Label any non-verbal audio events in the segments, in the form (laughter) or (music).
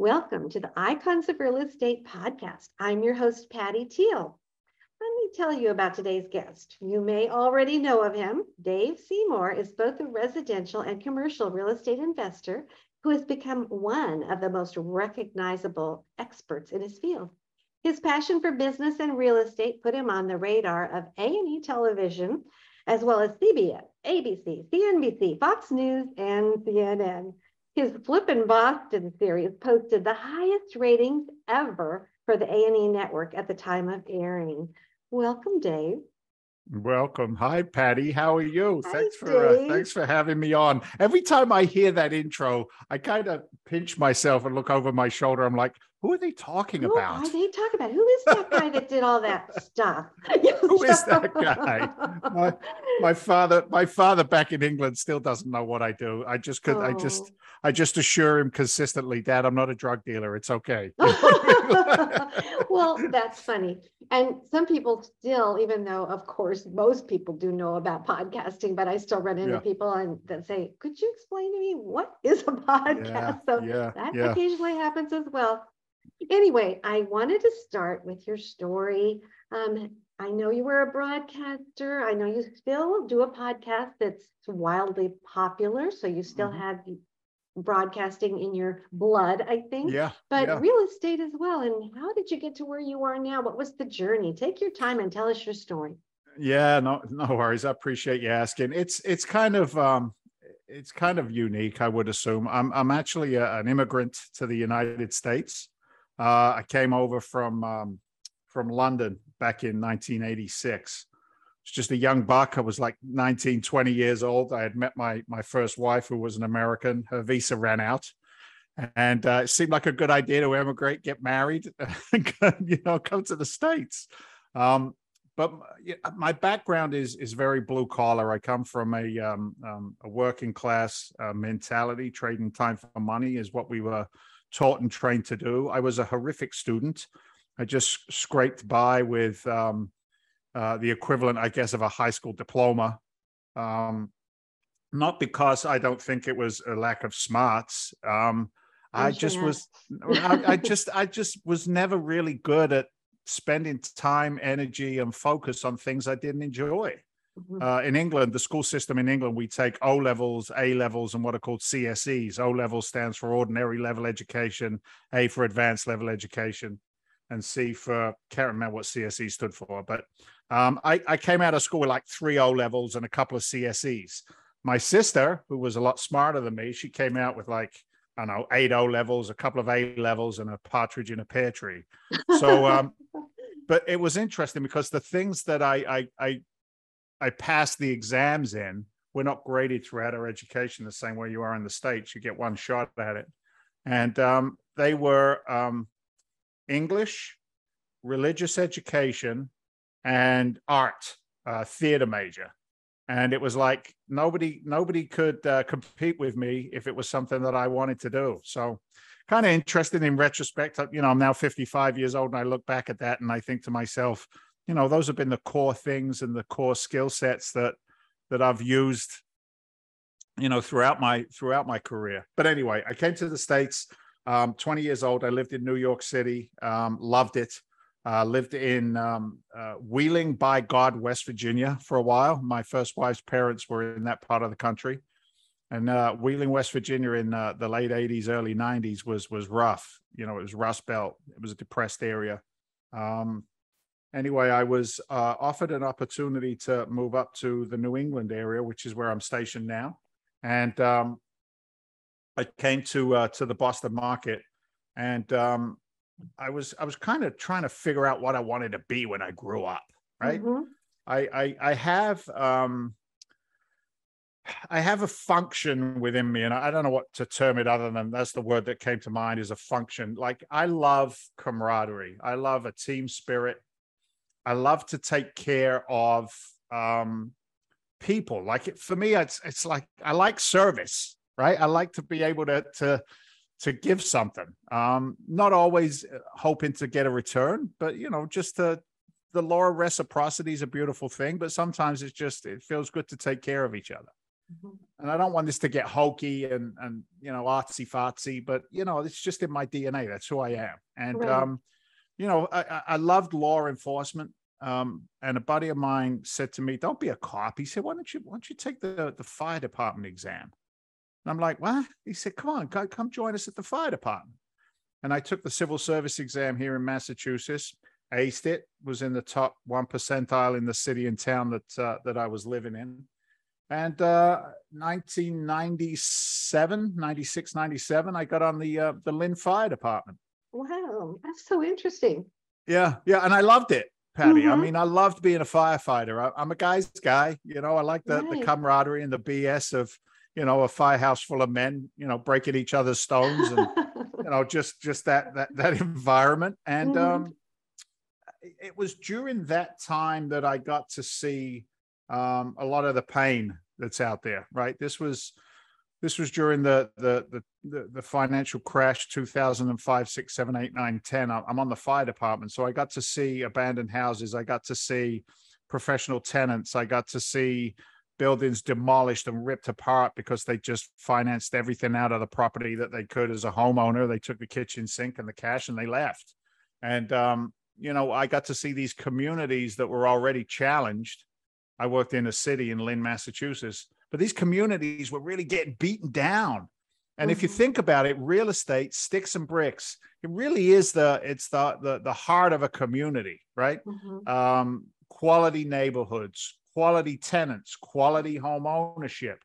Welcome to the Icons of Real Estate podcast. I'm your host, Patty Teal. Let me tell you about today's guest. You may already know of him. Dave Seymour is both a residential and commercial real estate investor who has become one of the most recognizable experts in his field. His passion for business and real estate put him on the radar of A&E television, as well as CBS, ABC, CNBC, Fox News, and CNN. His Flippin' Boston series posted the highest ratings ever for the A&E network at the time of airing. Welcome, Dave. Welcome. Hi, Patty. How are you? Hi, thanks for uh, thanks for having me on. Every time I hear that intro, I kind of pinch myself and look over my shoulder. I'm like, who are they talking Who about? are they talking about? Who is that guy that did all that (laughs) stuff? Who is that (laughs) guy? My, my father, my father back in England still doesn't know what I do. I just could, I just, Oh. I just assure him consistently, Dad, I'm not a drug dealer. It's okay. (laughs) well, that's funny. And some people still, even though, of course, most people do know about podcasting, but I still run into Yeah. people and that say, "Could you explain to me what (laughs) is a podcast?" so yeah, that yeah. occasionally happens as well. Anyway, I wanted to start with your story. Um, I know you were a broadcaster. I know you still do a podcast that's wildly popular. So you still Mhm. have broadcasting in your blood, I think Yeah, but yeah. real estate as well. And how did you get to where you are now? What was the journey? Take your time and tell us your story. Yeah, no, no worries. I appreciate you asking. It's it's kind of um it's kind of unique, I would assume. I'm I'm actually a, an immigrant to the United States. Uh, I came over from um, from London back in 1986. It's just a young buck. I was like 19, 20 years old. I had met my my first wife, who was an American. Her visa ran out, and uh, it seemed like a good idea to emigrate, get married, (laughs) and you know, come to the states. Um, but my background is is very blue collar. I come from a um, um, a working class uh, mentality. Trading time for money is what we were taught and trained to do. I was a horrific student. I just scraped by with um, uh, the equivalent, I guess, of a high school diploma. Um, not because I don't think it was a lack of smarts. Um, I just not. was, (laughs) I, I just, (laughs) I just was never really good at spending time, energy, and focus on things I didn't enjoy. Mhm. Uh, in England, the school system in England, we take O levels, A levels, and what are called CSEs. O level stands for ordinary level education, A for advanced level education, and C for can't remember what CSE stood for. But um, I, I came out of school with like three O levels and a couple of CSEs. My sister, who was a lot smarter than me, she came out with like I don't know eight O levels, a couple of A levels, and a partridge in a pear tree. So, um, (laughs) but it was interesting because the things that I I I, I passed the exams in were not graded throughout our education the same way you are in the states. You get one shot at it, and um, they were um, English, religious education, and art, uh, theater major. And it was like nobody nobody could uh, compete with me if it was something that I wanted to do. So kind of interesting in retrospect. uh, You know, I'm now 55 years old and I look back at that and I think to myself, you know, those have been the core things and the core skill sets that that I've used, you know, throughout my throughout my career. But anyway, I came to the States, um, 20 years old. I lived in New York City, um, loved it. Uh, lived in um, uh, Wheeling by God, West Virginia for a while. My first wife's parents were in that part of the country and uh, Wheeling, West Virginia, in uh, the late '80s, early '90s was was rough. You know, it was Rust Belt. It was a depressed area. Um, anyway, I was uh, offered an opportunity to move up to the New England area, which is where I'm stationed now, and um, I came to uh, to the Boston market, and um, I was I was kind of trying to figure out what I wanted to be when I grew up. Right. Mhm. I I, I have um, I have a function within me, and I don't know what to term it other than that's the word that came to mind is a function. Like I love camaraderie. I love a team spirit. I love to take care of um, people. Like it, for me, it's it's like I like service, right? I like to be able to to to give something. Um, not always hoping to get a return, but you know, just to the law of reciprocity is a beautiful thing, but sometimes it's just it feels good to take care of each other. Mm-hmm. And I don't want this to get hokey and and you know artsy fartsy, but you know it's just in my DNA. That's who I am. And right. um, you know I, I loved law enforcement. Um, and a buddy of mine said to me, "Don't be a cop." He said, "Why don't you why don't you take the the fire department exam?" And I'm like, "What?" He said, "Come on, come join us at the fire department." And I took the civil service exam here in Massachusetts aced it, was in the top one percentile in the city and town that uh, that I was living in. And uh, 1997, 96, 97, I got on the uh, the Lynn Fire Department. Wow, that's so interesting. Yeah, yeah, and I loved it, Patty. Mm-hmm. I mean, I loved being a firefighter. I, am a guy's guy. You know, I like the, right. the camaraderie and the BS of you know a firehouse full of men, you know, breaking each other's stones and you know (laughs) just just that that that environment. And mm-hmm. um, it was during that time that I got to see um, a lot of the pain that's out there. Right. This was this was during the the the, the financial crash 2005 6 7 8 9 10 i'm on the fire department so i got to see abandoned houses i got to see professional tenants i got to see buildings demolished and ripped apart because they just financed everything out of the property that they could as a homeowner they took the kitchen sink and the cash and they left and um, you know, I got to see these communities that were already challenged. I worked in a city in Lynn, Massachusetts, but these communities were really getting beaten down. And mm-hmm. if you mm-hmm. think about it, real estate, sticks and bricks, it really is the it's the the, the heart of a community, right? Mm-hmm. Um, quality neighborhoods, quality tenants, quality home ownership,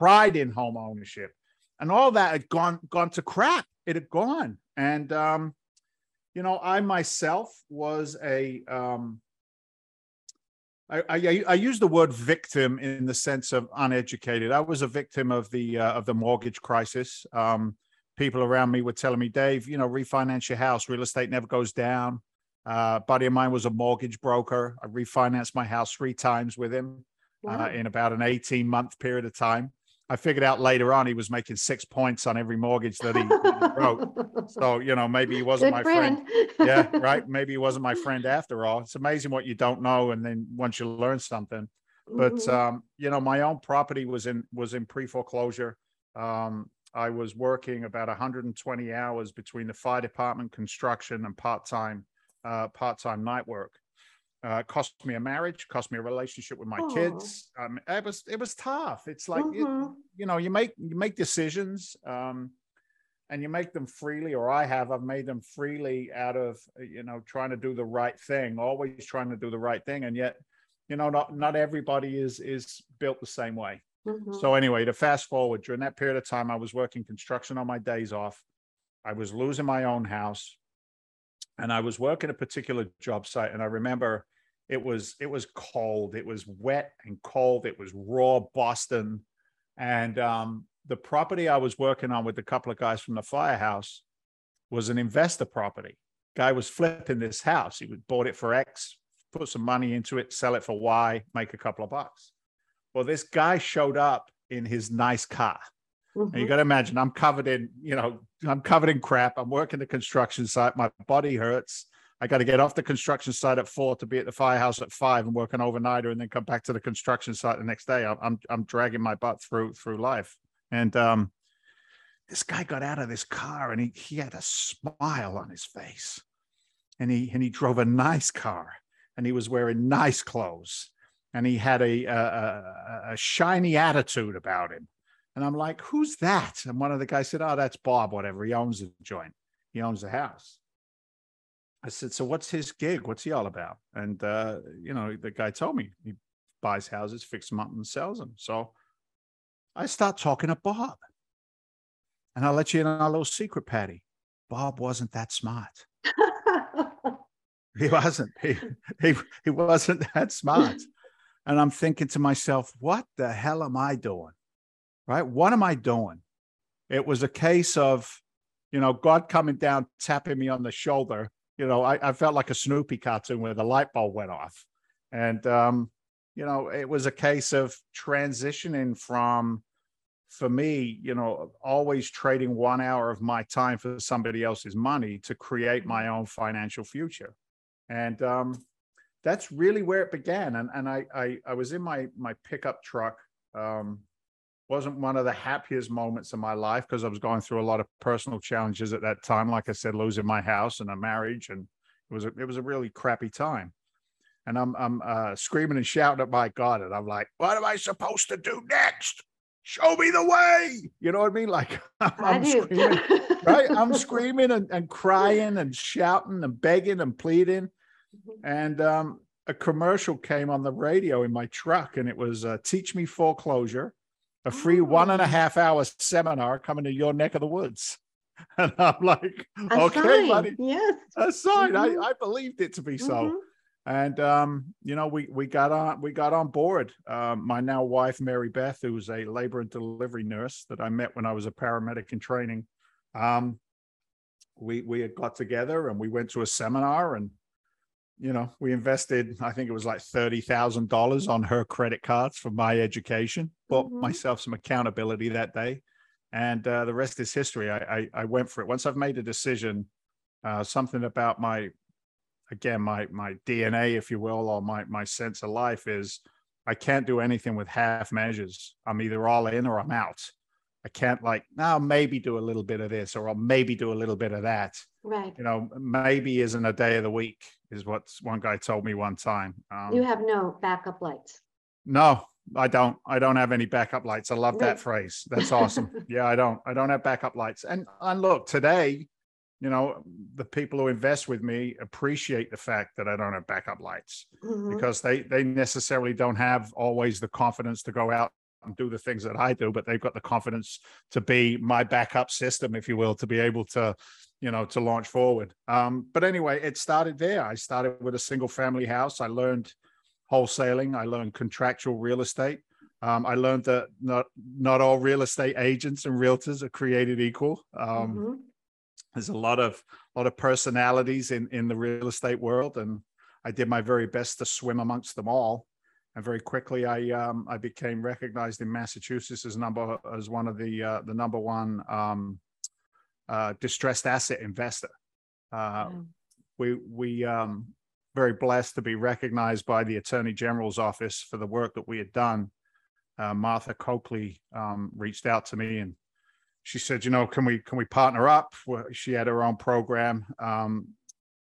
pride in home ownership, and all that had gone gone to crap. It had gone, and um, you know, I myself was a, um, I, I, I use the word victim in the sense of uneducated. I was a victim of the uh, of the mortgage crisis. Um, people around me were telling me, Dave, you know, refinance your house. Real estate never goes down. Uh, buddy of mine was a mortgage broker. I refinanced my house three times with him uh, wow. uh, in about an 18 month period of time. I figured out later on he was making six points on every mortgage that he, wrote. (laughs) So, you know, maybe he wasn't Good my friend. friend. yeah, right. (laughs) Maybe he wasn't my friend after all. It's amazing what you don't know. And then once you learn something. But mm-hmm. um, you know, my own property was in was in pre-foreclosure. Um, I was working about 120 hours between the fire department construction and part-time uh, part-time night work. Uh, cost me a marriage, cost me a relationship with my Aww. kids. Um, it was it was tough. It's like mm-hmm. you, you, know you make you make decisions, um, and you make them freely. Or I have I've made them freely out of you know trying to do the right thing, always trying to do the right thing, and yet you know not not everybody is is built the same way. Mm-hmm. So anyway, to fast forward during that period of time, I was working construction on my days off. I was losing my own house and I was working a particular job site, and I remember it was it was cold, it was wet and cold, it was raw Boston, and um, the property I was working on with a couple of guys from the firehouse was an investor property. Guy was flipping this house. He bought it for X, put some money into it, sell it for Y, make a couple of bucks. Well, this guy showed up in his nice car. Mm-hmm. And you mm-hmm. got to imagine, I'm covered in, you know, I'm covered in crap. I'm working the construction site. My body hurts. I got to get off the construction site at four to be at the firehouse at five and work an overnighter and then come back to the construction site the next day. I'm, I'm, I'm dragging my butt through, through life. And, um, this guy got out of this car and he, he had a smile on his face and he, and he drove a nice car and he was wearing nice clothes and he had a, a, a shiny attitude about him. And I'm like, who's that? And one of the guys said, oh, that's Bob, whatever. He owns the joint. He owns the house. I said, so what's his gig? What's he all about? And, uh, you know, the guy told me he buys houses, fixes them up and sells them. So I start talking to Bob. And I'll let you in on a little secret, Patty. Bob wasn't that smart. he wasn't. He, he, he wasn't that smart. And I'm thinking to myself, what the hell am I doing? Right? What am I doing? It was a case of, you know, God coming down, tapping me on the shoulder. You know, I, I felt like a Snoopy cartoon where the light bulb went off. And, um, you know, it was a case of transitioning from, for me, you know, always trading one hour of my time for somebody else's money to create my own financial future. And um, that's really where it began. And, and I, I, I was in my, my pickup truck. Um, wasn't one of the happiest moments of my life because I was going through a lot of personal challenges at that time. Like I said, losing my house and a marriage, and it was a, it was a really crappy time and I'm I'm uh, screaming and shouting at my God, and I'm like, "What am I supposed to do next? Show me the way!" You know what I mean? Like (laughs) I'm screaming, (laughs) right? I'm screaming and, and crying and shouting and begging and pleading, mm-hmm. and um, a commercial came on the radio in my truck, and it was uh, "Teach Me Foreclosure." A free oh. one and a half hour seminar coming to your neck of the woods. (laughs) And I'm like, a okay, sign. buddy. Yes. A sign. Mm-hmm. I, I believed it to be so. Mm-hmm and um, you know we we got on we got on board. Um, my now wife Mary Beth, who was a labor and delivery nurse that I met when I was a paramedic in training, um, we we had got together and we went to a seminar and you know we invested I think it was like thirty thousand dollars on her credit cards for my education. Bought mm-hmm. myself some accountability that day, and uh, the rest is history. I, I I went for it once I've made a decision. Uh, something about my again my my dna if you will or my my sense of life is i can't do anything with half measures i'm either all in or i'm out i can't like now maybe do a little bit of this or i'll maybe do a little bit of that right you know maybe isn't a day of the week is what one guy told me one time um, you have no backup lights. No i don't. I don't have any backup lights. I love right. that phrase. (laughs) That's awesome. Yeah i don't i don't have backup lights. And and look today you know, the people who invest with me appreciate the fact that I don't have backup lights mm-hmm. because they they necessarily don't have always the confidence to go out and do the things that I do, but they've got the confidence to be my backup system, if you will, to be able to, you know, to launch forward. Um, but anyway, it started there. I started with a single family house. I learned wholesaling. I learned contractual real estate. Um, I learned that not not all real estate agents and realtors are created equal. Um, mm-hmm there's a lot of a lot of personalities in in the real estate world and i did my very best to swim amongst them all and very quickly i um, i became recognized in massachusetts as number as one of the uh, the number one um, uh, distressed asset investor uh, mm. we we um very blessed to be recognized by the attorney general's office for the work that we had done uh, martha coakley um, reached out to me and she said, you know, can we can we partner up? Well, she had her own program, um,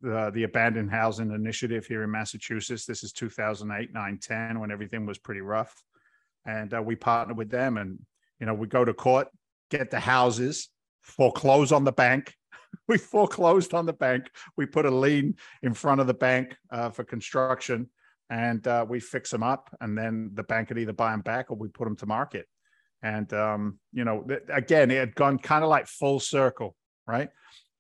the the Abandoned Housing Initiative here in Massachusetts. This is 2008, 9, 10, when everything was pretty rough, and uh, we partnered with them. And you know, we go to court, get the houses, foreclose on the bank. (laughs) we foreclosed on the bank. We put a lien in front of the bank uh, for construction, and uh, we fix them up. And then the bank could either buy them back or we put them to market. And, um, you know, again, it had gone kind of like full circle, right?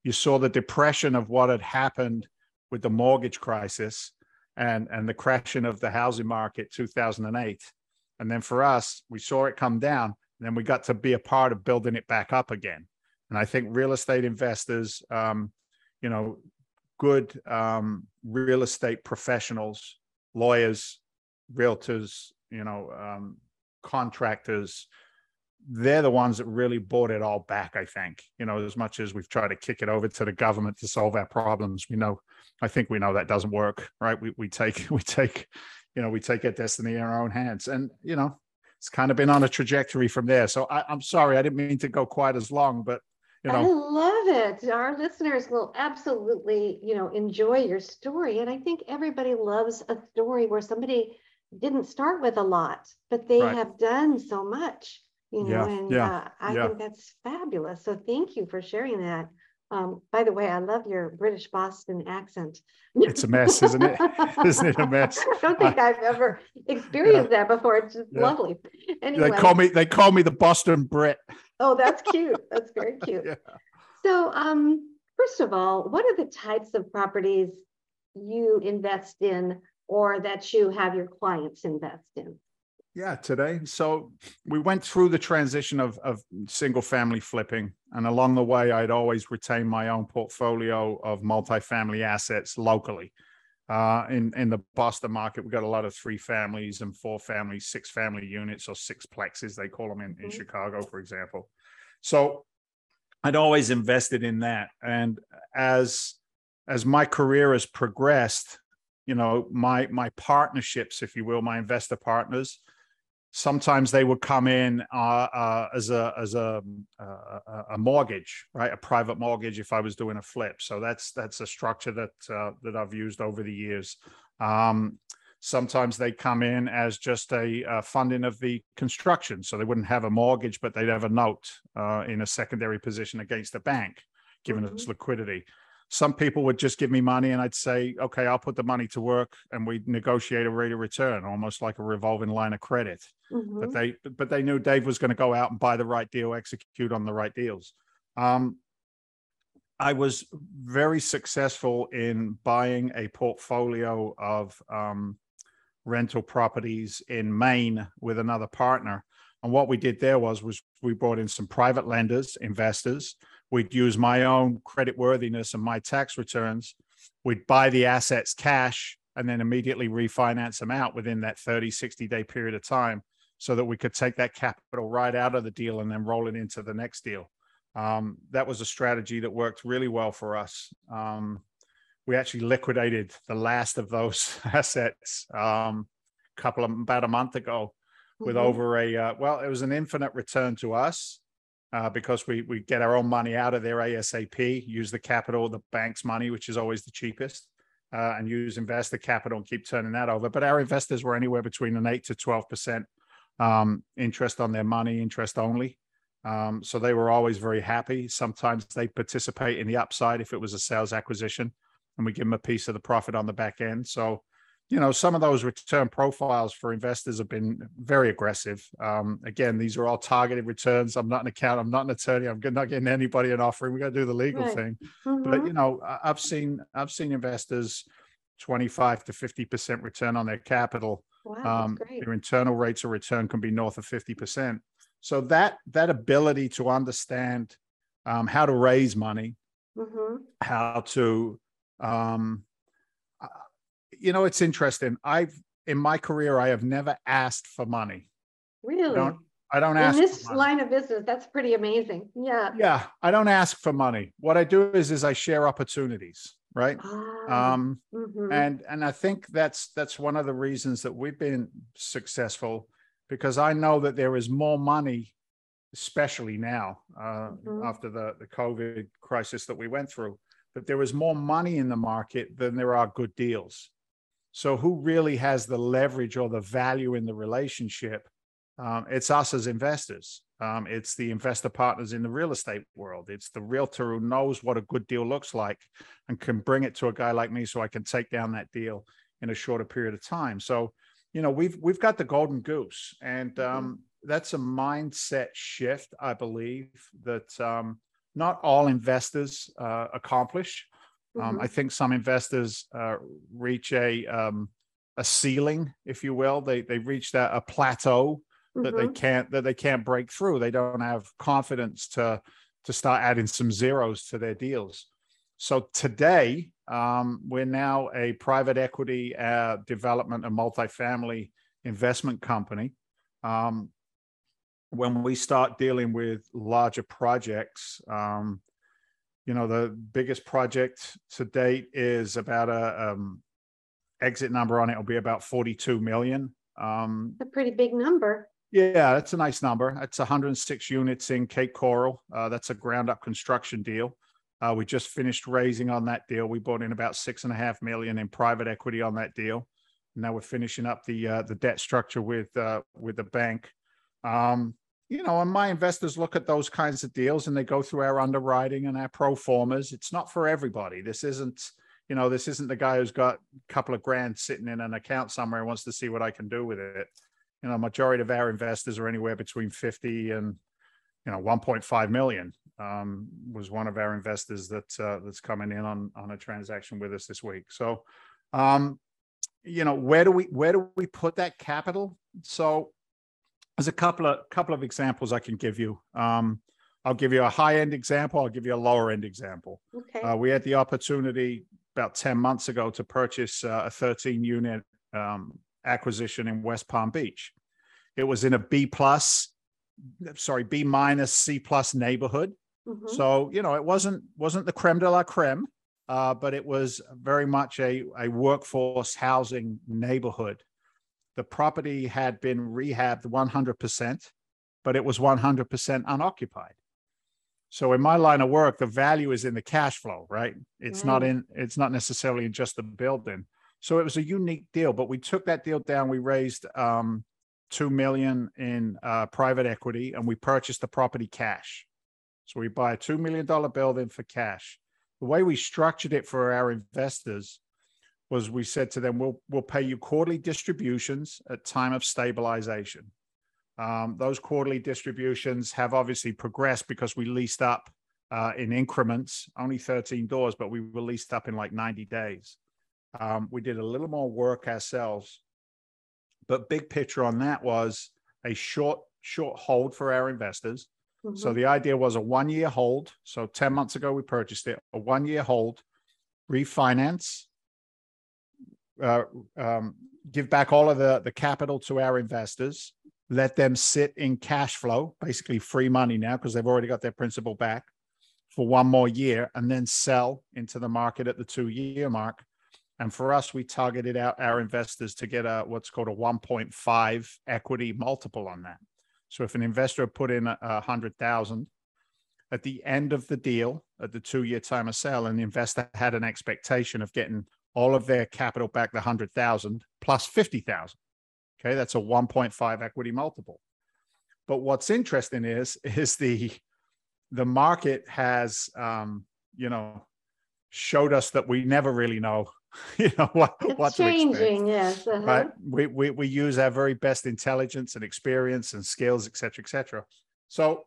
You saw the depression of what had happened with the mortgage crisis and, and the crashing of the housing market 2008. And then for us, we saw it come down. And then we got to be a part of building it back up again. And I think real estate investors, um, you know, good um, real estate professionals, lawyers, realtors, you know, um, contractors, they're the ones that really bought it all back i think you know as much as we've tried to kick it over to the government to solve our problems. We know i think we know that doesn't work right? We, we take (laughs) we take you know we take our destiny in our own hands. And you know it's kind of been on a trajectory from there. So I, i'm sorry i didn't mean to go quite as long but you know i love it our listeners will absolutely you know enjoy your story and i think everybody loves a story where somebody didn't start with a lot but they right. have done so much you know, yeah, and yeah, uh, I yeah. think that's fabulous. So thank you for sharing that. Um, by the way, I love your British Boston accent. It's a mess, isn't it? (laughs) isn't it a mess? I don't think I, have ever (laughs) experienced that before. It's just lovely. Anyway. They call me they call me the Boston Brit. Oh, that's cute. That's very (laughs) cute. So, um, first of all, what are the types of properties you invest in or that you have your clients invest in? Yeah, today. So we went through the transition of, of single family flipping. And along the way, I'd always retain my own portfolio of multifamily assets locally. Uh, in, in the Boston market, we've got a lot of three families and four families, six family units or six plexes, they call them in, in Mhm. Chicago, for example. So I'd always invested in that. And as as my career has progressed, you know, my my partnerships, if you will, my investor partners, sometimes they would come in uh, uh, as a as a, uh, a a mortgage, right? A private mortgage if I was doing a flip. So that's that's a structure that uh, that I've used over the years. Um, sometimes they come in as just a, uh funding of the construction, so they wouldn't have a mortgage, but they'd have a note uh, in a secondary position against the bank, giving us liquidity some people would just give me money and I'd say, okay, I'll put the money to work and we negotiate a rate of return, almost like a revolving line of credit. Mhm. But they but they knew Dave was going to go out and buy the right deal, execute on the right deals. Um, I was very successful in buying a portfolio of um, rental properties in Maine with another partner. And what we did there was was we brought in some private lenders, investors. We'd use my own credit worthiness and my tax returns. We'd buy the assets cash and then immediately refinance them out within that 30, 60 day period of time so that we could take that capital right out of the deal and then roll it into the next deal. Um, that was a strategy that worked really well for us. Um, we actually liquidated the last of those (laughs) assets um, a couple of about a month ago with Mhm. over a uh, well, it was an infinite return to us uh, because we we get our own money out of there ASAP, use the capital, the bank's money, which is always the cheapest, uh, and use investor capital and keep turning that over. But our investors were anywhere between an eight to twelve percent um, interest on their money, interest only. Um, so they were always very happy. Sometimes they participate in the upside if it was a sales acquisition, and we give them a piece of the profit on the back end. So you know, some of those return profiles for investors have been very aggressive. Um, again, these are all targeted returns. I'm not an account. I'm not an attorney. I'm not getting anybody an offering. We got to do the legal Right. thing. Mhm. But you know, I've seen I've seen investors 25 to 50 percent return on their capital. Wow, Um, their internal rates of return can be north of 50 percent. So that that ability to understand um, how to raise money Mhm. how to um you know it's interesting i've in my career i have never asked for money Really? don't i don't ask. In this line of business, that's pretty amazing. Yeah. yeah i don't ask for money what i do is is i share opportunities right Ah, um mhm. and and i think that's that's one of the reasons that we've been successful because i know that there is more money especially now uh, Mhm. after the the covid crisis that we went through that there is more money in the market than there are good deals so who really has the leverage or the value in the relationship um, it's us as investors um, it's the investor partners in the real estate world it's the realtor who knows what a good deal looks like and can bring it to a guy like me so I can take down that deal in a shorter period of time. So, you know, we've we've got the golden goose, and Mhm. um, that's a mindset shift, I believe, that um, not all investors uh, accomplish. Um, Mhm. I think some investors uh, reach a um, a ceiling, if you will. They they reach that a plateau that they Mhm. can't that they can't break through. They don't have confidence to to start adding some zeros to their deals. So today, um, we're now a private equity uh, development and multifamily investment company. Um, when we start dealing with larger projects, um, you know, the biggest project to date is about a um, exit number on it will be about 42 million. Um, A pretty big number. yeah, that's a nice number. It's 106 units in Cape Coral. Uh, that's a ground up construction deal. Uh, we just finished raising on that deal. We brought in about six and a half million in private equity on that deal. Now we're finishing up the uh, the debt structure with uh, with the bank. Um, you know, and my investors look at those kinds of deals and they go through our underwriting and our pro formas. It's not for everybody. This isn't, you know, this isn't the guy who's got a couple of grand sitting in an account somewhere and wants to see what I can do with it you know, majority of our investors are anywhere between 50 and, you know, 1.5 million. Um, was one of our investors that uh, that's coming in on on a transaction with us this week. So, um, you know, where do we where do we put that capital? So there's a couple of couple of examples I can give you. Um, I'll give you a high end example. I'll give you a lower end example. Okay. Uh, we had the opportunity about 10 months ago to purchase uh, a 13 unit um, acquisition in West Palm Beach. It was in a B plus, sorry, B minus C plus neighborhood. Mhm. So you know, it wasn't wasn't the creme de la creme, uh, but it was very much a a workforce housing neighborhood. The property had been rehabbed 100 percent, but it was 100 percent unoccupied. So in my line of work, the value is in the cash flow, right? It's not in. It's not necessarily in just the building. So it was a unique deal, but we took that deal down. We raised um, two million in uh, private equity, and we purchased the property cash. So we buy a $2 million building for cash. The way we structured it for our investors was we said to them, we'll, we'll pay you quarterly distributions at time of stabilization. Um, those quarterly distributions have obviously progressed because we leased up uh, in increments, only 13 doors, but we were leased up in like 90 days. Um, we did a little more work ourselves, but big picture on that was a short, short hold for our investors. So Mhm. the idea was a one year hold. So 10 months ago, we purchased it, a one year hold, refinance, uh, um, give back all of the, the capital to our investors, let them sit in cash flow, basically free money now because they've already got their principal back for one more year, and then sell into the market at the two year mark. And for us, we targeted out our investors to get a what's called a 1.5 equity multiple on that. So if an investor put in a, a hundred thousand at the end of the deal at the two-year time of sale, and the investor had an expectation of getting all of their capital back, the hundred thousand plus fifty thousand. Okay, that's a 1.5 equity multiple. But what's interesting is (laughs) is the the market has um, you know showed us that we never really know (laughs) you know what what It's expect changing, yes. uh-huh. right? We, we we use our very best intelligence and experience and skills, et cetera, et cetera. So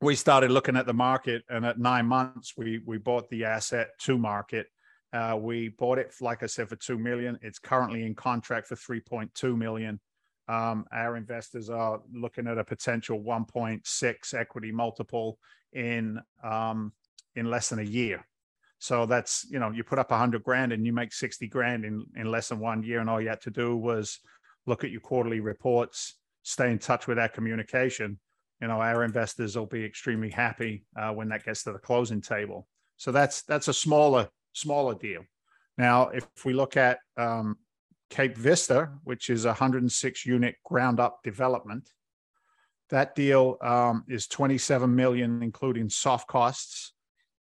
we started looking at the market, and at nine months, we we bought the asset to market. Uh, we bought it, like I said, for two million. It's currently in contract for three point two million. Um, our investors are looking at a potential 1.6 equity multiple in um, in less than a year. So that's, you know, you put up a hundred grand and you make 60 grand in, in less than one year. And all you had to do was look at your quarterly reports, stay in touch with our communication. You know, our investors will be extremely happy uh, when that gets to the closing table. So that's, that's a smaller, smaller deal. Now, if we look at um, Cape Vista, which is a 106 unit ground up development, that deal um, is 27 million, including soft costs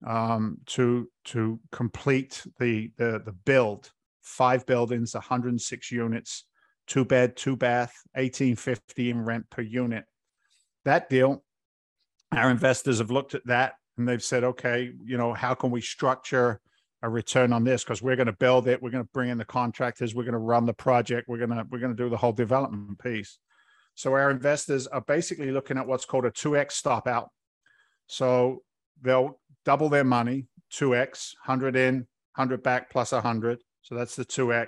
um, to to complete the the the build. Five buildings, 106 units, two bed, two bath, 1850 in rent per unit. That deal, our investors have looked at that and they've said, okay, you know, how can we structure a return on this? Because we're going to build it, we're going to bring in the contractors, we're going to run the project, we're going to we're going to do the whole development piece. So our investors are basically looking at what's called a 2x stop out. So they'll double their money, 2x, 100 in, 100 back plus 100. So that's the 2x.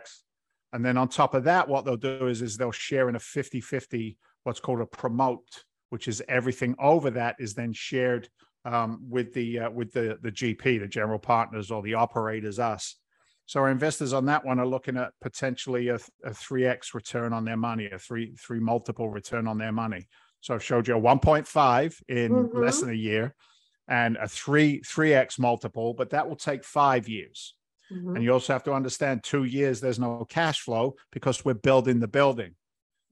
And then on top of that, what they'll do is, is they'll share in a 50 50, what's called a promote, which is everything over that is then shared um, with the uh, with the the GP, the general partners or the operators, us. So our investors on that one are looking at potentially a, a 3x return on their money, a three three multiple return on their money. So I've showed you a 1.5 in less Mhm. than a year and a three 3x multiple, but that will take five years. Mhm. And you also have to understand two years there's no cash flow because we're building the building.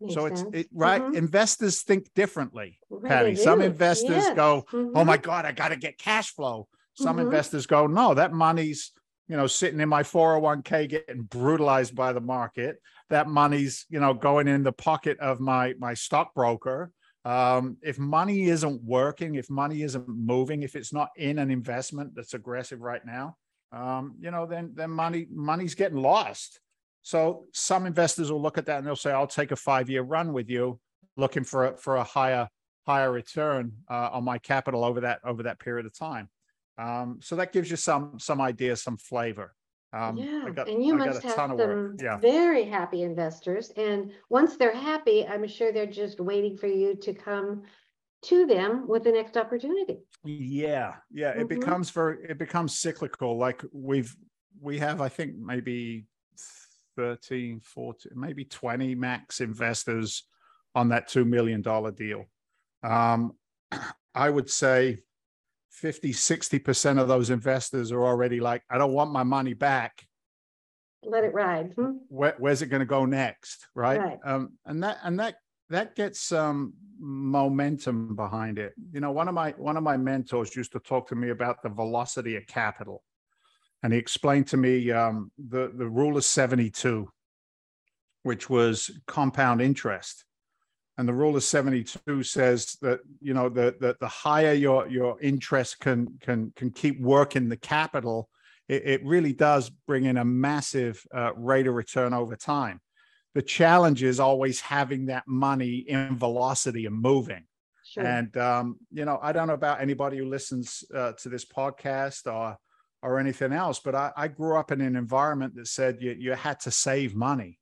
Makes so it's sense. it, right. Mhm. Investors think differently. Patty. Some investors Yes. go, "Oh Mhm. my God, I got to get cash flow." Some Mhm. investors go, "No, that money's you know sitting in my 401k getting brutalized by the market. That money's you know going in the pocket of my my stockbroker." Um, if money isn't working, if money isn't moving, if it's not in an investment that's aggressive right now, um, you know, then then money money's getting lost. So some investors will look at that and they'll say, "I'll take a five-year run with you, looking for a, for a higher higher return uh, on my capital over that over that period of time." Um, so that gives you some some idea, some flavor. Um, Yeah, got, and you I must a have some. Yeah. very happy investors. And once they're happy, I'm sure they're just waiting for you to come to them with the next opportunity. Yeah, yeah. It Mhm. becomes very it becomes cyclical. Like we've we have, I think maybe 13, 14, maybe 20 max investors on that two million dollar deal. Um, (clears throat) I would say 50, 60% of those investors are already like, I don't want my money back. Let it ride. hmm? Where, where's it going to go next? Right. Right. Um, and that and that that gets some momentum behind it. You know, one of my one of my mentors used to talk to me about the velocity of capital, and he explained to me um, the the rule of seventy two, which was compound interest. And the rule of 72 says that you know the, the the higher your your interest can can can keep working the capital, it, it really does bring in a massive uh, rate of return over time. The challenge is always having that money in velocity and moving. Sure. And um, you know, I don't know about anybody who listens uh, to this podcast or or anything else, but I, I grew up in an environment that said you you had to save money,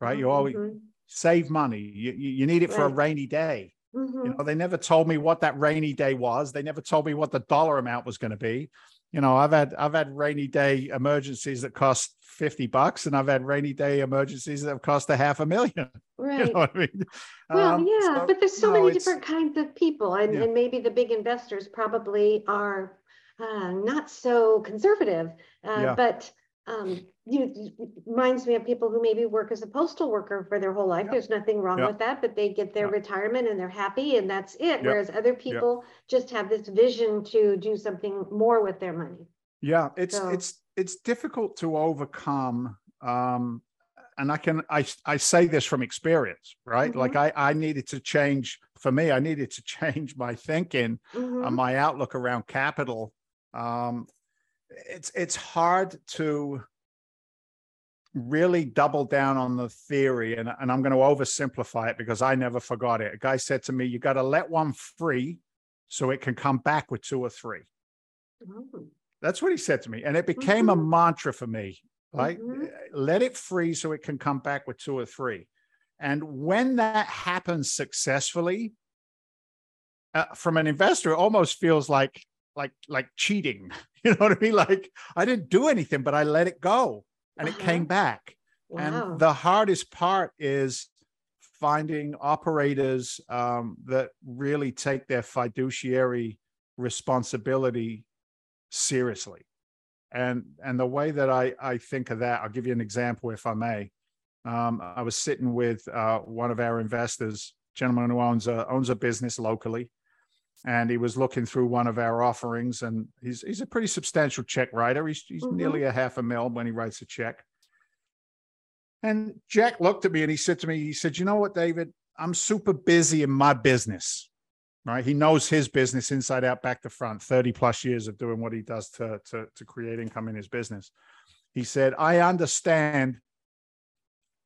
right? You always Mhm, save money. You you, you need it for a rainy day. mhm. You know, they never told me what that rainy day was. They never told me what the dollar amount was going to be. You know, I've had I've had rainy day emergencies that cost 50 bucks and I've had rainy day emergencies that have cost a half a million. (laughs) You Right. know what I mean? Well, Um, yeah, so, but there's so you know, many different kinds of people and, Yeah. and maybe the big investors probably are uh, not so conservative. Uh, Yeah. but um, you, you- reminds me of people who maybe work as a postal worker for their whole life. Yeah. There's nothing wrong Yeah. with that, but they get their Yeah. retirement and they're happy and that's it. Whereas other people just have this vision to do something more with their money. Yeah, it's So- it's it's difficult to overcome. Um, and I can I I say this from experience, right? Mm-hmm. Like I I needed to change for me. I needed to (laughs) change my thinking, uh, my outlook around capital. Um, it's it's hard to really double down on the theory, and and I'm going to oversimplify it because I never forgot it. A guy said to me, "You got to let one free, so it can come back with two or three. Oh, That's what he said to me. And it became a Mhm. mantra for me. Like, Mhm. let it free so it can come back with two or three. And when that happens successfully, uh, from an investor, it almost feels like like like cheating. (laughs) You know what I mean? Like I didn't do anything, but I let it go and it came Uh-huh. back. Wow. And the hardest part is finding operators um, that really take their fiduciary responsibility seriously. And and the way that I I think of that, I'll give you an example, if I may. Um, I was sitting with uh, one of our investors, gentleman who owns a owns a business locally, and he was looking through one of our offerings, and he's he's a pretty substantial check writer. He's he's Mhm. nearly a half a mil when he writes a check. And Jack looked at me and he said to me, he said, "You know what, David? I'm super busy in my business." Right? He knows his business inside out, back to front. Thirty plus years of doing what he does to to to create income in his business. He said, "I understand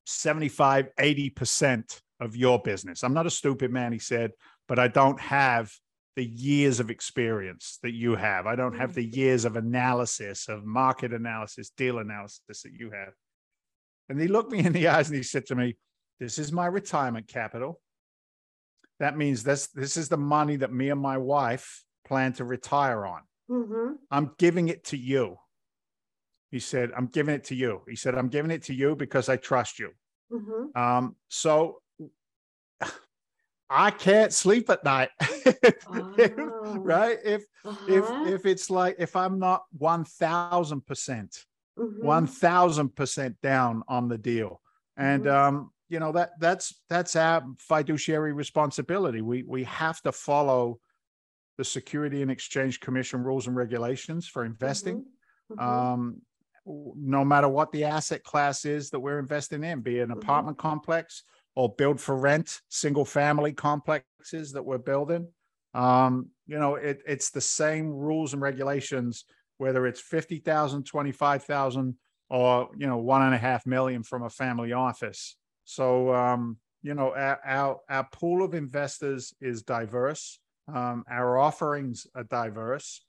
75, 80% of your business. I'm not a stupid man," he said, "but I don't have the years of experience that you have. I don't have the years of analysis, of market analysis, deal analysis that you have." And he looked me in the eyes and he said to me, This is my retirement capital. That means this, this is the money that me and my wife plan to retire on. Mhm. I'm giving it to you. He said, I'm giving it to you. He said, I'm giving it to you because I trust you. Mhm. Um, so I can't sleep at night. (laughs) Oh. right? If if Uh-huh. if it's like if I'm not one thousand percent Mhm. one thousand percent down on the deal, and Mhm. um, you know that that's that's our fiduciary responsibility. We we have to follow the Security and Exchange Commission rules and regulations for investing. Mhm. Mhm. Um, no matter what the asset class is that we're investing in, be it an Mhm. apartment complex or build for rent, single family complexes that we're building. Um, you know, it, it's the same rules and regulations, whether it's 50,000, 25,000, or, you know, one and a half million from a family office. So, um, you know, our, our, our pool of investors is diverse. Um, our offerings are diverse,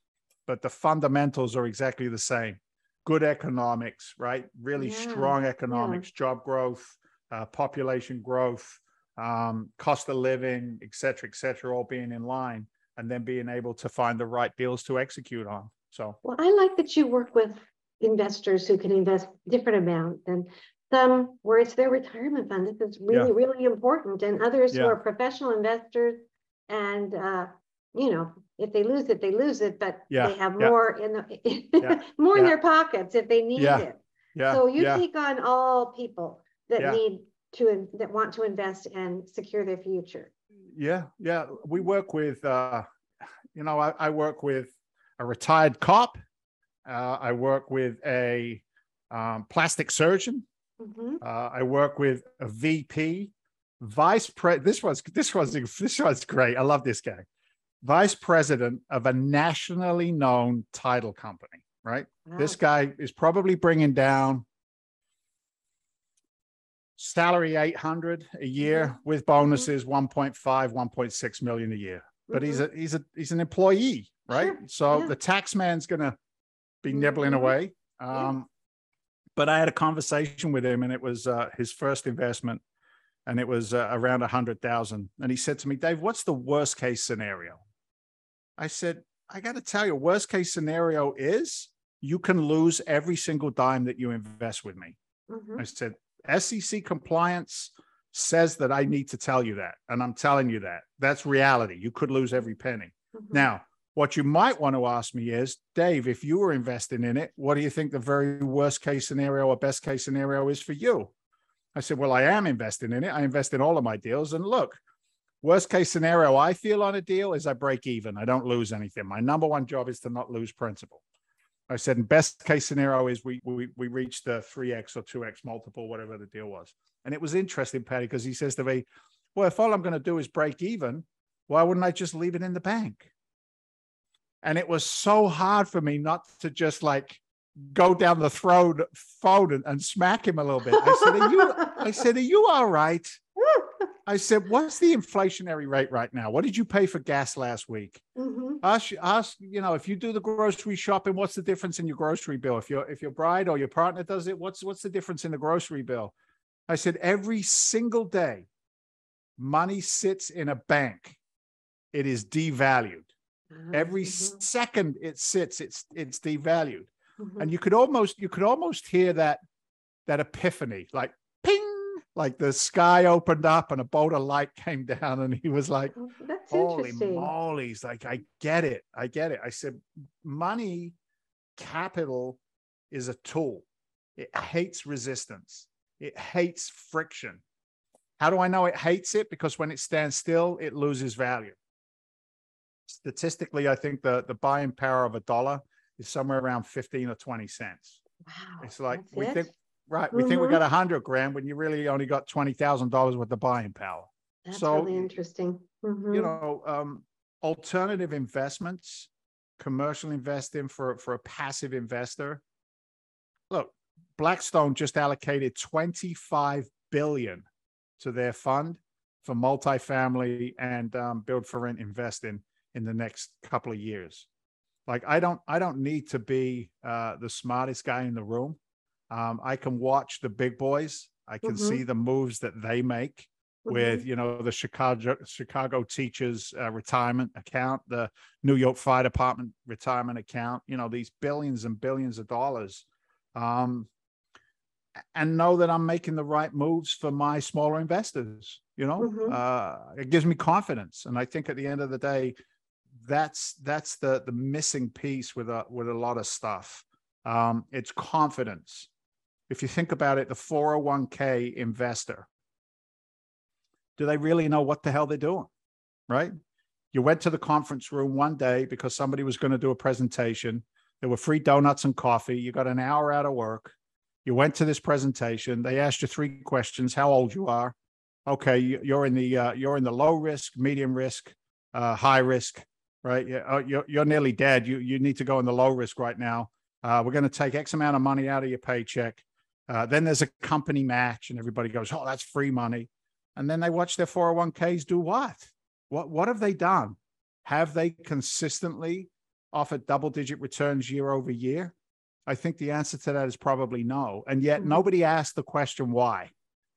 but the fundamentals are exactly the same. good economics, right? Really Yeah, strong economics, job growth, uh, population growth, um, cost of living, et cetera, et cetera, all being in line, and then being able to find the right deals to execute on. So Well, I like that you work with investors who can invest different amount and some where it's their retirement fund. This is really, really important. And others who are professional investors and, uh, you know, if they lose it, they lose it, but Yeah, they have yeah. more in the, Yeah, (laughs) more in their pockets if they need Yeah, it. yeah, So you yeah, take on all people that Yeah. need to, that want to invest and secure their future. yeah, yeah. We work with, uh, you know, I, I work with a retired cop. Uh, I work with a um, plastic surgeon. Mhm. Uh, I work with a VP, vice pre. This was this was this was great. I love this guy, vice president of a nationally known title company. Right, this guy is probably bringing down salary 800 a year with bonuses 1.5 1.6 million a year. But he's Mhm. a he's a he's an employee right? Sure, so yeah. the tax man's gonna be nibbling away. Um but i had a conversation with him and it was uh his first investment and it was uh, around a hundred thousand. And he said to me dave what's the worst case scenario? I said i got to tell you worst case scenario is you can lose every single dime that you invest with me. Mhm. I said, SEC compliance says that I need to tell you that. And I'm telling you that. That's reality. You could lose every penny. Mhm. Now, what you might want to ask me is, Dave, if you were investing in it, what do you think the very worst case scenario or best case scenario is for you? I said, Well, I am investing in it. I invest in all of my deals. And look, worst case scenario I feel on a deal is I break even. I don't lose anything. My number one job is to not lose principal. I said, and best case scenario is we we we reached the three x or two x multiple, whatever the deal was. And it was interesting, Patty, because he says to me, "Well, if all I'm going to do is break even, why wouldn't I just leave it in the bank?" And it was so hard for me not to just like go down the throat phone and, and smack him a little bit. I said, "Are you?" I said, "Are you all right?" I said, "What's the inflationary rate right now? What did you pay for gas last week?" Mhm. ask ask you know if you do the grocery shopping what's the difference in your grocery bill if your if your bride or your partner does it what's what's the difference in the grocery bill i said every single day money sits in a bank it is devalued every Mhm. second it sits it's it's devalued Mhm. and you could almost you could almost hear that that epiphany like like the sky opened up and a bolt of light came down and he was like Oh, That's Holy moly. He's like, I get it. I get it. I said, money, capital is a tool. It hates resistance, it hates friction. How do I know it hates it? Because when it stands still, it loses value. Statistically, I think the, the buying power of a dollar is somewhere around 15 or 20 cents. Wow. It's like we it? think, right? We think we Mhm. got a hundred grand when you really only got $20,000 worth of buying power. That's so, really interesting. you Mhm. know um, alternative investments commercial investing for for a passive investor look blackstone just allocated 25 billion to their fund for multifamily and um, build for rent investing in the next couple of years like i don't i don't need to be uh, the smartest guy in the room um, i can watch the big boys i can Mhm. see the moves that they make Mhm. with you know the Chicago Chicago teachers uh, retirement account, the New York Fire Department retirement account. You know these billions and billions of dollars, um, and know that I'm making the right moves for my smaller investors. You know, Mhm. uh, it gives me confidence, and I think at the end of the day, that's that's the the missing piece with a with a lot of stuff. Um, it's confidence. If you think about it, the 401k investor do they really know what the hell they're doing? Right? You went to the conference room one day because somebody was going to do a presentation. There were free donuts and coffee. You got an hour out of work. You went to this presentation. They asked you three questions: How old you are? Okay, you- you're in the uh, you're in the low risk, medium risk, uh, high risk. Right? Oh, you're you're nearly dead. You you need to go in the low risk right now. Uh, we're going to take X amount of money out of your paycheck. Uh, then there's a company match, and everybody goes, "Oh, that's free money." and then they watch their 401ks do what? What what have they done? Have they consistently offered double digit returns year over year? I think the answer to that is probably no. And yet Mhm. nobody asked the question why.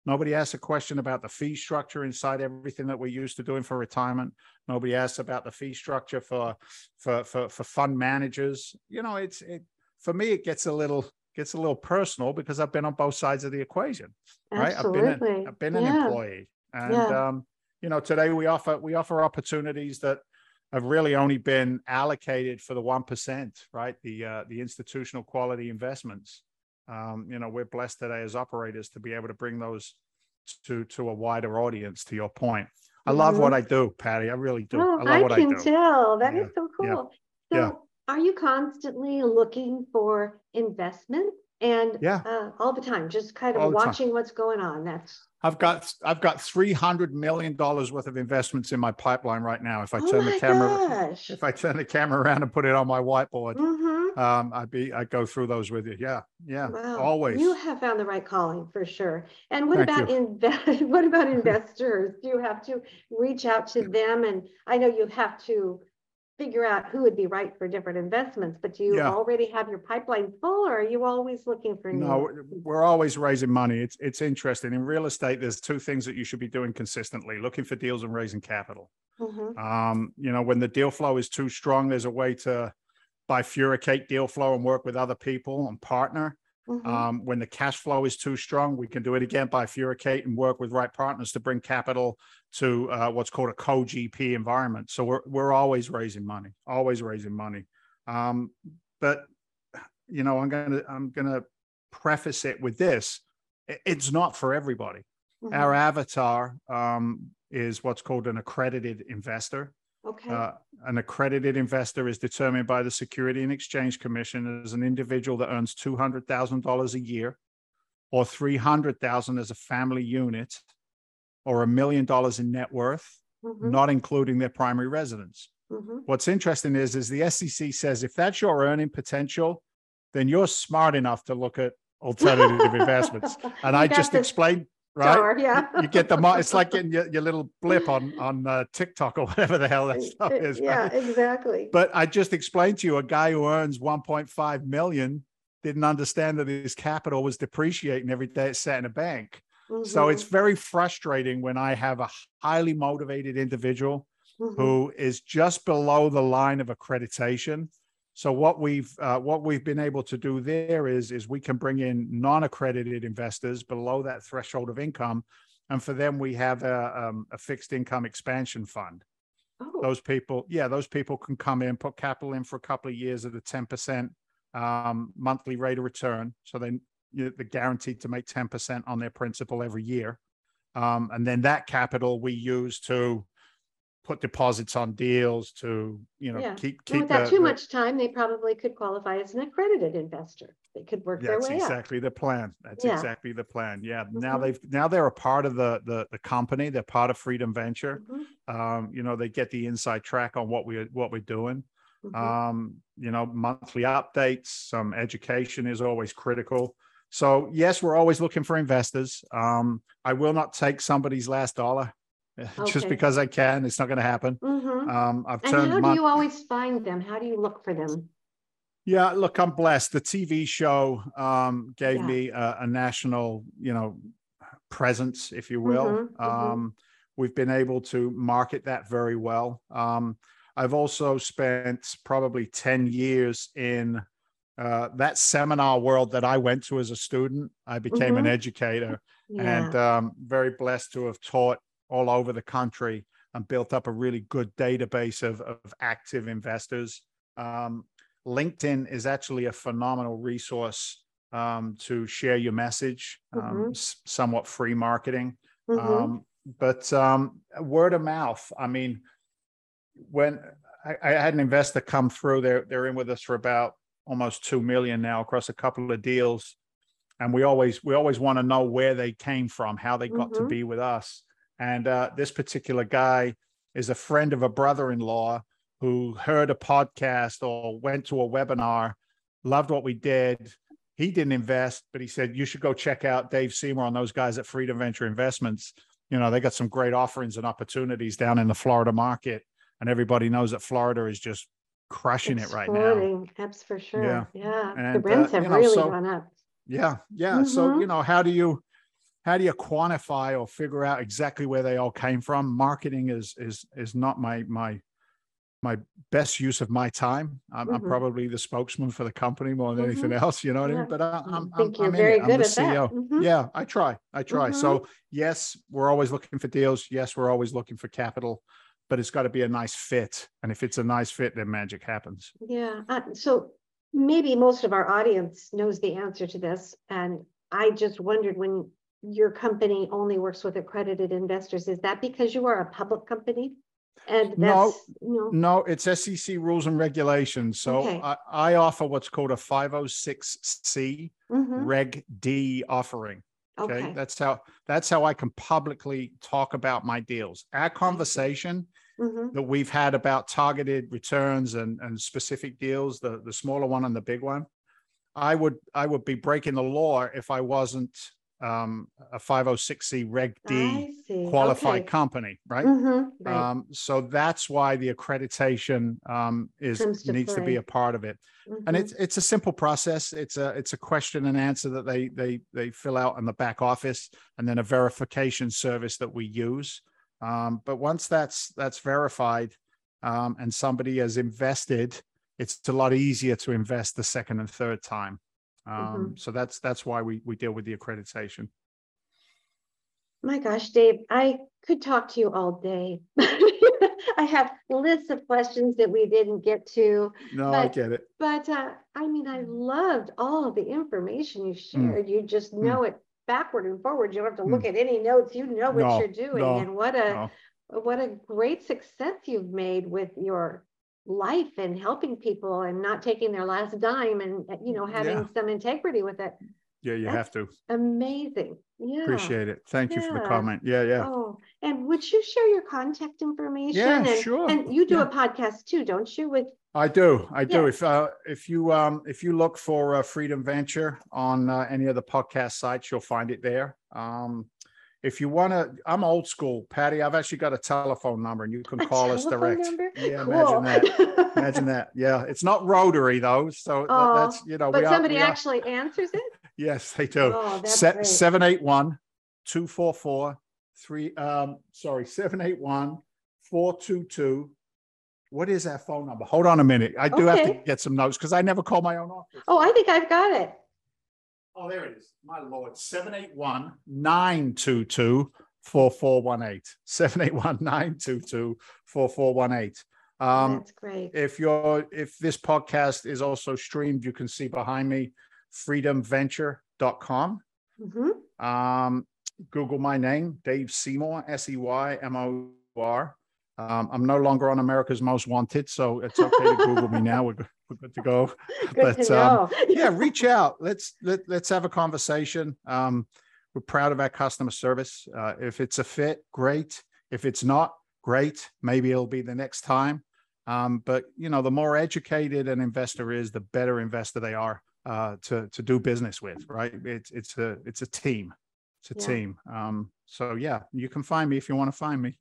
Nobody asked a question about the fee structure inside everything that we're used to doing for retirement. Nobody asked about the fee structure for for for, for fund managers. You know, it's it for me it gets a little gets a little personal because I've been on both sides of the equation. Right. I've been an, I've been an Yeah. employee. And Yeah. um, you know, today we offer we offer opportunities that have really only been allocated for the one percent, right? The uh, the institutional quality investments. Um, you know, we're blessed today as operators to be able to bring those to to a wider audience. To your point, I love what I do, Patty. I really do. Oh, I love I what I can do. tell. That is Yeah, so cool. yeah. So are you constantly looking for investment and Yeah. uh, all the time, just kind of time. watching what's going on? That's I've got I've got three hundred million dollars worth of investments in my pipeline right now. If I oh turn the camera, gosh. if I turn the camera around and put it on my whiteboard, Mhm. um, I'd be I go through those with you. Yeah, yeah, Wow. always. You have found the right calling for sure. And what Thank about invest? (laughs) What about (laughs) investors? Do you have to reach out to them? And I know you have to figure out who would be right for different investments, but do you Yeah. already have your pipeline full or are you always looking for new? No, we're- always raising money. It's it's interesting. In real estate, there's two things that you should be doing consistently: looking for deals and raising capital. Mhm. Um, you know, when the deal flow is too strong, there's a way to bifurcate deal flow and work with other people and partner. Mhm. Um, when the cash flow is too strong, we can do it again, bifurcate and work with right partners to bring capital to uh, what's called a co-GP environment. So we're we're always raising money, always raising money. Um, but you know, I'm gonna I'm gonna preface it with this: it's not for everybody. Mhm. Our avatar um, is what's called an accredited investor. Okay. Uh, an accredited investor is determined by the Security and Exchange Commission as an individual that earns two hundred thousand dollars a year, or three hundred thousand as a family unit, or a million dollars in net worth, Mhm. not including their primary residence. Mhm. What's interesting is, is the SEC says if that's your earning potential, then you're smart enough to look at alternative investments. (laughs) And You I just explained, right? star, Yeah. You get the it's like getting your, your little blip on (laughs) on uh, TikTok or whatever the hell that stuff is. Yeah, right? exactly. But I just explained to you a guy who earns 1.5 million didn't understand that his capital was depreciating every day it sat in a bank. So Mhm. it's very frustrating when I have a highly motivated individual Mhm. who is just below the line of accreditation. So what we've uh, what we've been able to do there is is we can bring in non-accredited investors below that threshold of income, and for them we have a, um, a fixed income expansion fund. Oh, Those people, yeah, those people can come in, put capital in for a couple of years at a ten percent um, monthly rate of return. So they you know, they're guaranteed to make ten percent on their principal every year, um, and then that capital we use to put deposits on deals to you know Yeah. keep and keep without the- too the- much time, they probably could qualify as an accredited investor. They could work their That's way up. exactly the plan. That's Yeah. exactly the plan. Yeah. Now Mhm. they've now they're a part of the the the company. They're part of Freedom Venture. Mhm, Um, you know, they get the inside track on what we what we're doing. mhm. Um, you know, monthly updates, some education is always critical. So yes, we're always looking for investors. Um, I will not take somebody's last dollar (laughs) just because I can. It's not going to happen. Mhm. Um, I've And turned how do mon- you always find them? How do you look for them? Yeah, look, I'm blessed. The TV show um, gave Yeah. me a, a national, you know, presence, if you will. Mhm, mhm. Um, we've been able to market that very well. Um, I've also spent probably 10 years in uh, that seminar world that I went to as a student. I became an Mhm. educator Yeah. and um, very blessed to have taught all over the country and built up a really good database of, of active investors. Um, LinkedIn is actually a phenomenal resource um, to share your message, um, Mhm. s- somewhat free marketing. Mhm. Um, but um, word of mouth, I mean, when I, I had an investor come through, they're, they're in with us for about almost 2 million now across a couple of deals. And we always we always want to know where they came from how they got to Mhm. be with us. And uh, this particular guy is a friend of a brother-in-law who heard a podcast or went to a webinar loved what we did. He didn't invest but he said you should go check out dave seymour and those guys at freedom venture investments. You know they got some great offerings and opportunities down in the florida market. And everybody knows that florida is just crushing it right now. That's for sure. Yeah. Yeah. And, the uh, rents have you know, really so- gone up. Yeah, yeah. So Mhm. you know, how do you how do you quantify or figure out exactly where they all came from? Marketing is is is not my my my best use of my time. I'm, I'm Mhm. probably the spokesman for the company more than anything else. You know what I mean? But I, I I'm, think I'm, you're I'm very it. I'm the at that. CEO. Mhm. Yeah, I try. I try. Mhm. So yes, we're always looking for deals. Yes, we're always looking for capital, but it's got to be a nice fit. And if it's a nice fit, then magic happens. Yeah, uh, so maybe most of our audience knows the answer to this, and I just wondered when your company only works with accredited investors, is that because you are a public company? And No, that's, you know, No, it's SEC rules and regulations. So Okay. I, I offer what's called a 506C mhm, Reg D offering. Okay? okay, That's how that's how I can publicly talk about my deals. Our conversation mhm, that we've had about targeted returns and, and specific deals, the, the smaller one and the big one, I would I would be breaking the law if I wasn't um, a 506C Reg D qualified okay. company, right? Mhm, Right, Um, so that's why the accreditation um, is needs to be a part of it. And mhm, it's it's a simple process. It's a it's a question and answer that they they they fill out in the back office, and then a verification service that we use. Um, but once that's that's verified, um, and somebody has invested, it's a lot easier to invest the second and third time. Um, So that's that's why we we deal with the accreditation. My gosh, Dave, I could talk to you all day. (laughs) I have lists of questions that we didn't get to. No, I get it. But uh, I mean, I loved all of the information you Mm. shared. You just know it backward and forward. You don't have to look Mm. at any notes. You know what No, you're doing, no, and what a No. what a great success you've made with your life and helping people and not taking their last dime and uh, you know having Yeah. some integrity with it. Yeah, you That's have to Amazing. Yeah. appreciate it. Thank you for the comment. Yeah, yeah. Oh, and would you share your contact information? Yeah, and, sure. And you do Yeah. a podcast too, don't you? With I do. I do. Yeah. If uh, if you um if you look for uh, Freedom Venture on uh, any of the podcast sites, you'll find it there. Um, if you want to, I'm old school, Patty. I've actually got a telephone number, and you can a call us direct. number? Yeah, cool. imagine that. (laughs) Imagine that. Yeah, it's not rotary though, so that- that's you know. but we are- somebody are- actually answers it. (laughs) Yes, they do. Oh, Se- 781 244 3 um sorry 781 422 what is that phone number? Hold on a minute. I do have to get some notes because i never call my own office. Oh, I think I've got it. oh there it is. My lord. 781 922 4418 781 922 4418 um That's great. if you're if this podcast is also streamed you can see behind me freedomventure.com Mhm. um, Google my name, Dave Seymour, S E Y M O R. Um, I'm no longer on America's Most Wanted, so it's okay to Google me now. We're, good- we're good to go. (laughs) Good but, to know. (laughs) Yeah, reach out. Let's let, let's have a conversation. Um, we're proud of our customer service. Uh, if it's a fit, great. If it's not, great. Maybe it'll be the next time. Um, but you know, the more educated an investor is, the better investor they are uh, to to do business with. Right? It's it's a it's a team. It's a Yeah. team. Um, so yeah, you can find me if you want to find me.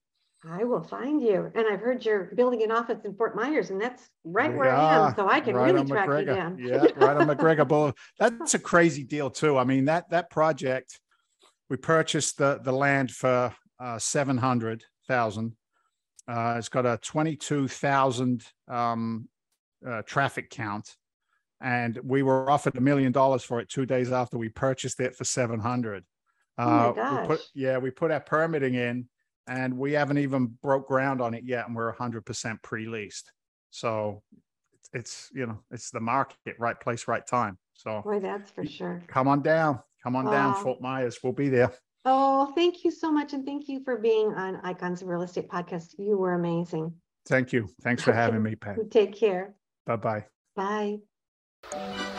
I will find you. And I've heard you're building an office in Fort Myers, and that's right We where I am. So I can right really track you down. Yeah, right on (laughs) McGregor Boulevard. That's a crazy deal too. I mean that that project, we purchased the the land for uh, seven hundred thousand. Uh, it's got a twenty two thousand um, uh, traffic count, and we were offered a million dollars for it two days after we purchased it for seven hundred. Oh my we put, gosh. yeah, we put our permitting in, and we haven't even broke ground on it yet, and we're hundred percent pre-leased. So it's, it's you know it's the market, right place, right time. So Boy, that's for sure. come on down, come on down, Fort Myers. We'll be there. Oh, thank you so much. And thank you for being on Icons of Real Estate podcast. You were amazing. Thank you. Thanks for having (laughs) me, Pat. Take care. Bye bye. Bye.